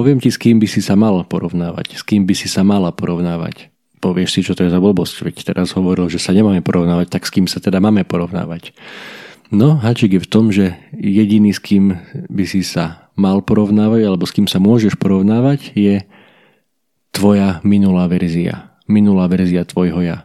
Poviem ti, s kým by si sa mal porovnávať, s kým by si sa mala porovnávať. Povieš si, čo to je za blbosť, veď teraz hovoril, že sa nemáme porovnávať, tak s kým sa teda máme porovnávať. No, hačik je v tom, že jediný, s kým by si sa mal porovnávať, alebo s kým sa môžeš porovnávať, je tvoja minulá verzia. Minulá verzia tvojho ja.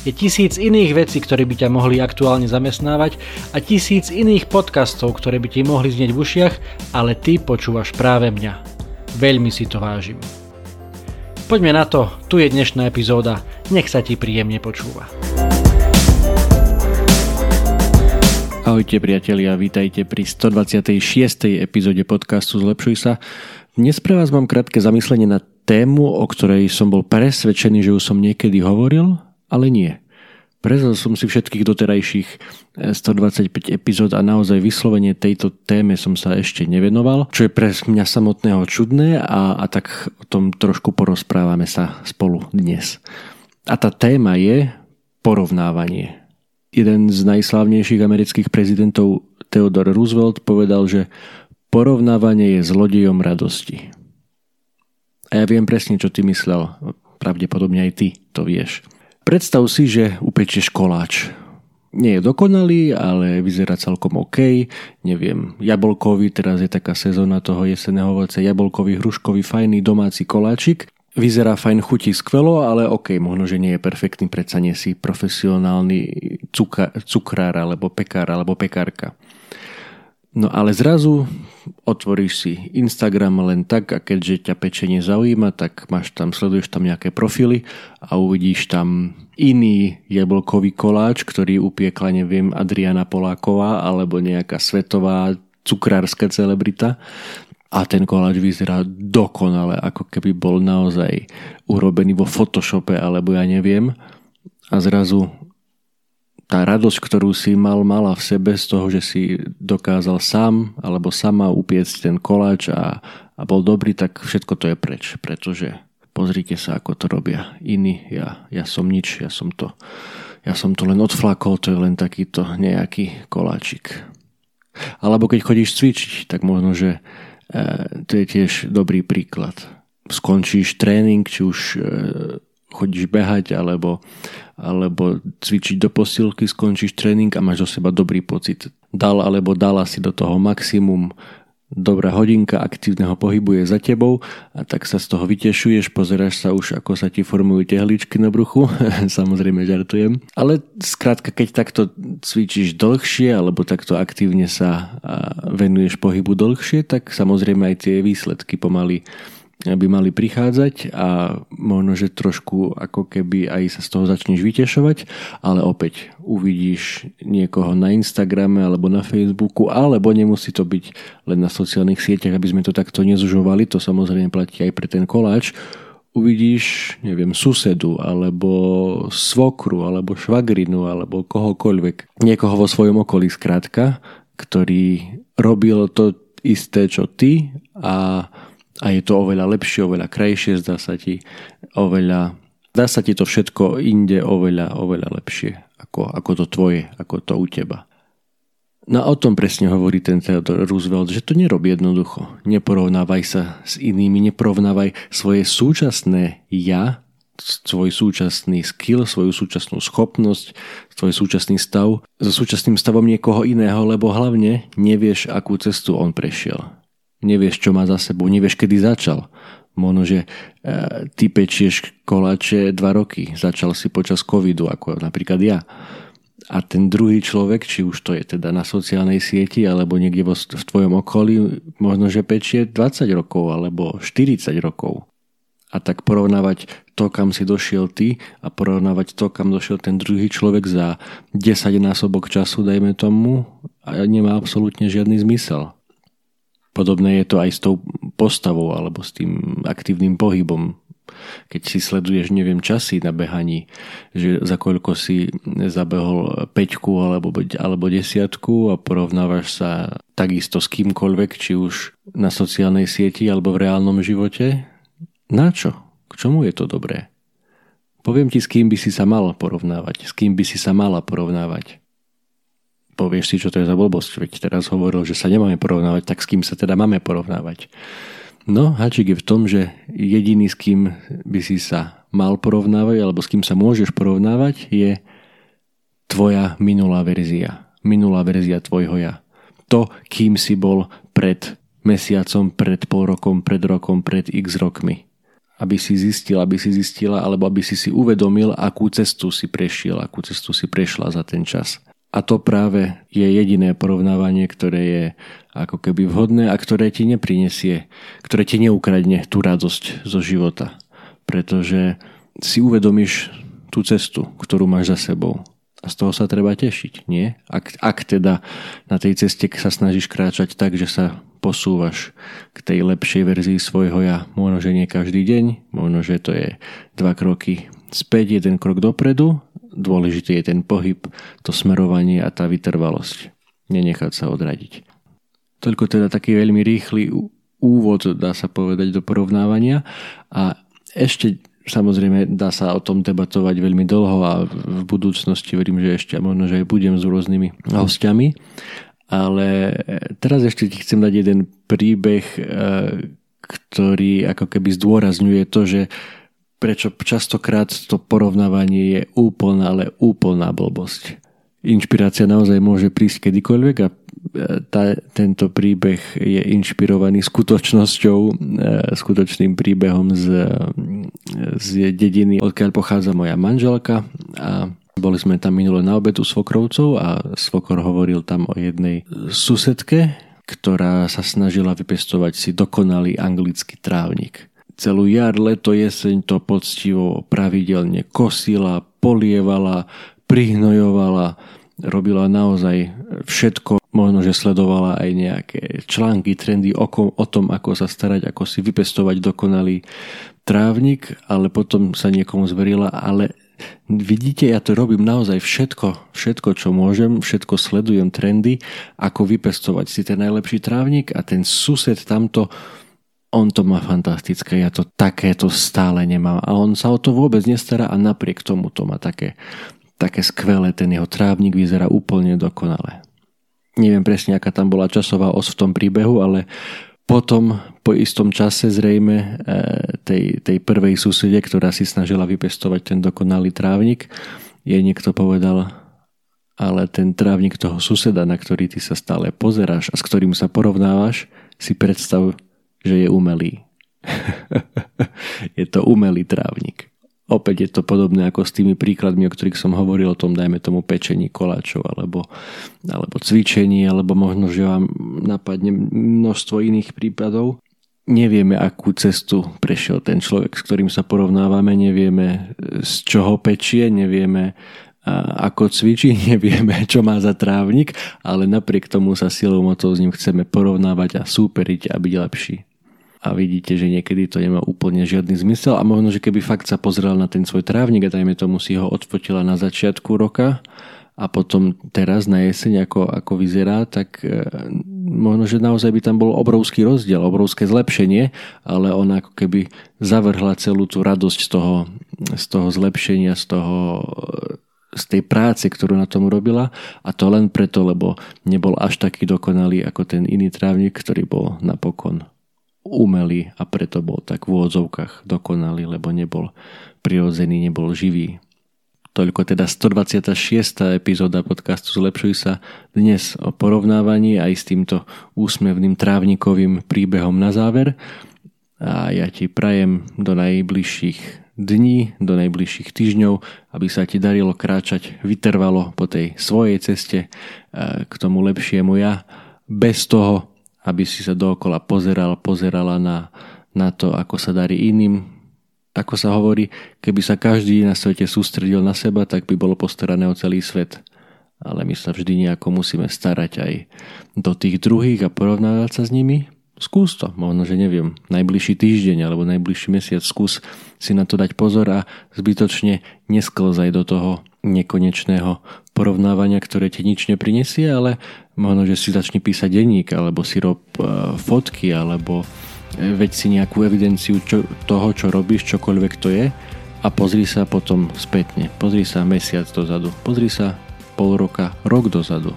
Je tisíc iných vecí, ktoré by ťa mohli aktuálne zamestnávať a tisíc iných podcastov, ktoré by ti mohli znieť v ušiach, ale ty počúvaš práve mňa. Veľmi si to vážim. Poďme na to, tu je dnešná epizóda, nech sa ti príjemne počúva. Ahojte priatelia, vítajte pri 126. epizóde podcastu Zlepšuj sa. Dnes pre vás mám krátke zamyslenie na tému, o ktorej som bol presvedčený, že už som niekedy hovoril, ale nie. Prezal som si všetkých doterajších 125 eh, epizód a naozaj vyslovene tejto téme som sa ešte nevenoval, čo je pre mňa samotného čudné a, a tak o tom trošku porozprávame sa spolu dnes. A tá téma je porovnávanie. Jeden z najslávnejších amerických prezidentov Theodore Roosevelt povedal, že porovnávanie je zlodejom radosti. A ja viem presne, čo ty myslel. Pravdepodobne aj ty to vieš. Predstav si, že upečieš koláč. Nie je dokonalý, ale vyzerá celkom OK. Neviem, jablkový, teraz je taká sezóna toho jeseného ovoce, jablkový, hruškový, fajný domáci koláčik. Vyzerá fajn, chutí skvelo, ale OK, možno, že nie je perfektný, predsa nie si profesionálny cuka, cukrár, alebo pekár, alebo pekárka. No ale zrazu otvoríš si Instagram len tak a keďže ťa pečenie zaujíma, tak máš tam, sleduješ tam nejaké profily a uvidíš tam iný jablkový koláč, ktorý upiekla, neviem, Adriana Poláková alebo nejaká svetová cukrárska celebrita. A ten koláč vyzerá dokonale, ako keby bol naozaj urobený vo Photoshope alebo ja neviem. A zrazu tá radosť, ktorú si mal, mala v sebe z toho, že si dokázal sám alebo sama upiecť ten koláč a, a bol dobrý, tak všetko to je preč, pretože pozrite sa, ako to robia iní, ja, ja som nič, ja som to, ja som to len odflakol, to je len takýto nejaký koláčik. Alebo keď chodíš cvičiť, tak možno, že e, to je tiež dobrý príklad. Skončíš tréning, či už e, chodíš behať alebo, alebo cvičiť do posilky, skončíš tréning a máš do seba dobrý pocit. Dal alebo dala si do toho maximum, dobrá hodinka aktívneho pohybu je za tebou a tak sa z toho vytešuješ, pozeráš sa už, ako sa ti formujú tehličky na bruchu, samozrejme žartujem. Ale skrátka, keď takto cvičíš dlhšie alebo takto aktívne sa venuješ pohybu dlhšie, tak samozrejme aj tie výsledky pomaly by mali prichádzať a možno, že trošku ako keby aj sa z toho začneš vytešovať, ale opäť uvidíš niekoho na Instagrame alebo na Facebooku, alebo nemusí to byť len na sociálnych sieťach, aby sme to takto nezužovali, to samozrejme platí aj pre ten koláč, uvidíš, neviem, susedu, alebo svokru, alebo švagrinu, alebo kohokoľvek. Niekoho vo svojom okolí skrátka, ktorý robil to isté, čo ty a a je to oveľa lepšie, oveľa krajšie, zdá sa ti oveľa, dá sa ti to všetko inde oveľa, oveľa lepšie ako, ako to tvoje, ako to u teba. No a o tom presne hovorí ten Theodor Roosevelt, že to nerobí jednoducho. Neporovnávaj sa s inými, neporovnávaj svoje súčasné ja, svoj súčasný skill, svoju súčasnú schopnosť, svoj súčasný stav so súčasným stavom niekoho iného, lebo hlavne nevieš, akú cestu on prešiel nevieš, čo má za sebou, nevieš, kedy začal. Možno, že e, ty pečieš koláče dva roky, začal si počas covidu, ako napríklad ja. A ten druhý človek, či už to je teda na sociálnej sieti, alebo niekde v tvojom okolí, možno, že pečie 20 rokov, alebo 40 rokov. A tak porovnávať to, kam si došiel ty a porovnávať to, kam došiel ten druhý človek za 10 násobok času, dajme tomu, a nemá absolútne žiadny zmysel. Podobné je to aj s tou postavou alebo s tým aktívnym pohybom. Keď si sleduješ, neviem, časy na behaní, že za koľko si zabehol peťku alebo, alebo desiatku a porovnávaš sa takisto s kýmkoľvek, či už na sociálnej sieti alebo v reálnom živote, na čo? K čomu je to dobré? Poviem ti, s kým by si sa mal porovnávať, s kým by si sa mala porovnávať povieš si, čo to je za blbosť, veď teraz hovoril, že sa nemáme porovnávať, tak s kým sa teda máme porovnávať. No, hačik je v tom, že jediný, s kým by si sa mal porovnávať, alebo s kým sa môžeš porovnávať, je tvoja minulá verzia. Minulá verzia tvojho ja. To, kým si bol pred mesiacom, pred pol rokom, pred rokom, pred x rokmi. Aby si zistil, aby si zistila, alebo aby si si uvedomil, akú cestu si prešiel, akú cestu si prešla za ten čas. A to práve je jediné porovnávanie, ktoré je ako keby vhodné a ktoré ti neprinesie, ktoré ti neukradne tú radosť zo života. Pretože si uvedomíš tú cestu, ktorú máš za sebou. A z toho sa treba tešiť, nie? Ak, ak teda na tej ceste sa snažíš kráčať tak, že sa posúvaš k tej lepšej verzii svojho ja. Možno, že nie každý deň, možno, že to je dva kroky späť, jeden krok dopredu dôležitý je ten pohyb, to smerovanie a tá vytrvalosť. Nenechať sa odradiť. Toľko teda taký veľmi rýchly úvod, dá sa povedať, do porovnávania a ešte samozrejme dá sa o tom debatovať veľmi dlho a v budúcnosti verím, že ešte možno, že aj budem s rôznymi hostiami. Ale teraz ešte ti chcem dať jeden príbeh, eh, ktorý ako keby zdôrazňuje to, že prečo častokrát to porovnávanie je úplná, ale úplná blbosť. Inšpirácia naozaj môže prísť kedykoľvek a e, tá, tento príbeh je inšpirovaný skutočnosťou, e, skutočným príbehom z, z dediny, odkiaľ pochádza moja manželka a boli sme tam minule na obedu svokrovcov a svokor hovoril tam o jednej susedke, ktorá sa snažila vypestovať si dokonalý anglický trávnik celú jar, leto, jeseň to poctivo pravidelne kosila, polievala, prihnojovala, robila naozaj všetko. Možno, že sledovala aj nejaké články, trendy o, kom, o tom, ako sa starať, ako si vypestovať dokonalý trávnik, ale potom sa niekomu zverila, ale vidíte, ja to robím naozaj všetko, všetko, čo môžem, všetko sledujem trendy, ako vypestovať si ten najlepší trávnik a ten sused tamto on to má fantastické, ja to takéto stále nemám. A on sa o to vôbec nestará a napriek tomu to má také, také skvelé, ten jeho trávnik vyzerá úplne dokonale. Neviem presne, aká tam bola časová os v tom príbehu, ale potom po istom čase zrejme e, tej, tej prvej susede, ktorá si snažila vypestovať ten dokonalý trávnik, jej niekto povedal, ale ten trávnik toho suseda, na ktorý ty sa stále pozeráš a s ktorým sa porovnávaš, si predstav, že je umelý. je to umelý trávnik. Opäť je to podobné ako s tými príkladmi, o ktorých som hovoril o tom, dajme tomu pečení koláčov, alebo, alebo cvičení, alebo možno, že vám napadne množstvo iných prípadov. Nevieme, akú cestu prešiel ten človek, s ktorým sa porovnávame, nevieme, z čoho pečie, nevieme, ako cvičí, nevieme, čo má za trávnik, ale napriek tomu sa silou mocou s ním chceme porovnávať a súperiť a byť lepší a vidíte, že niekedy to nemá úplne žiadny zmysel a možno, že keby fakt sa pozrel na ten svoj trávnik a dajme tomu si ho odfotila na začiatku roka a potom teraz na jeseň ako, ako vyzerá, tak e, možno, že naozaj by tam bol obrovský rozdiel, obrovské zlepšenie, ale ona ako keby zavrhla celú tú radosť z toho, z toho zlepšenia, z toho z tej práce, ktorú na tom robila. A to len preto, lebo nebol až taký dokonalý ako ten iný trávnik, ktorý bol napokon umelý a preto bol tak v úvodzovkách dokonalý, lebo nebol prirodzený, nebol živý. Toľko teda 126. epizóda podcastu Zlepšuj sa dnes o porovnávaní aj s týmto úsmevným trávnikovým príbehom na záver. A ja ti prajem do najbližších dní, do najbližších týždňov, aby sa ti darilo kráčať vytrvalo po tej svojej ceste k tomu lepšiemu ja, bez toho, aby si sa dookola pozeral, pozerala na, na to, ako sa darí iným. Ako sa hovorí, keby sa každý na svete sústredil na seba, tak by bolo postarané o celý svet. ale my sa vždy nejako musíme starať aj do tých druhých a porovnávať sa s nimi. Skús to, možno, že neviem, najbližší týždeň alebo najbližší mesiac skús si na to dať pozor a zbytočne nesklzaj do toho nekonečného porovnávania, ktoré ti nič neprinesie, ale možno, že si začni písať denník, alebo si rob uh, fotky, alebo e, veď si nejakú evidenciu čo, toho, čo robíš, čokoľvek to je a pozri sa potom spätne. Pozri sa mesiac dozadu, pozri sa pol roka, rok dozadu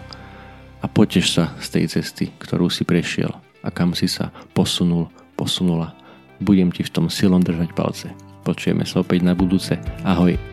a poteš sa z tej cesty, ktorú si prešiel a kam si sa posunul, posunula. Budem ti v tom silom držať palce. Počujeme sa opäť na budúce. Ahoj.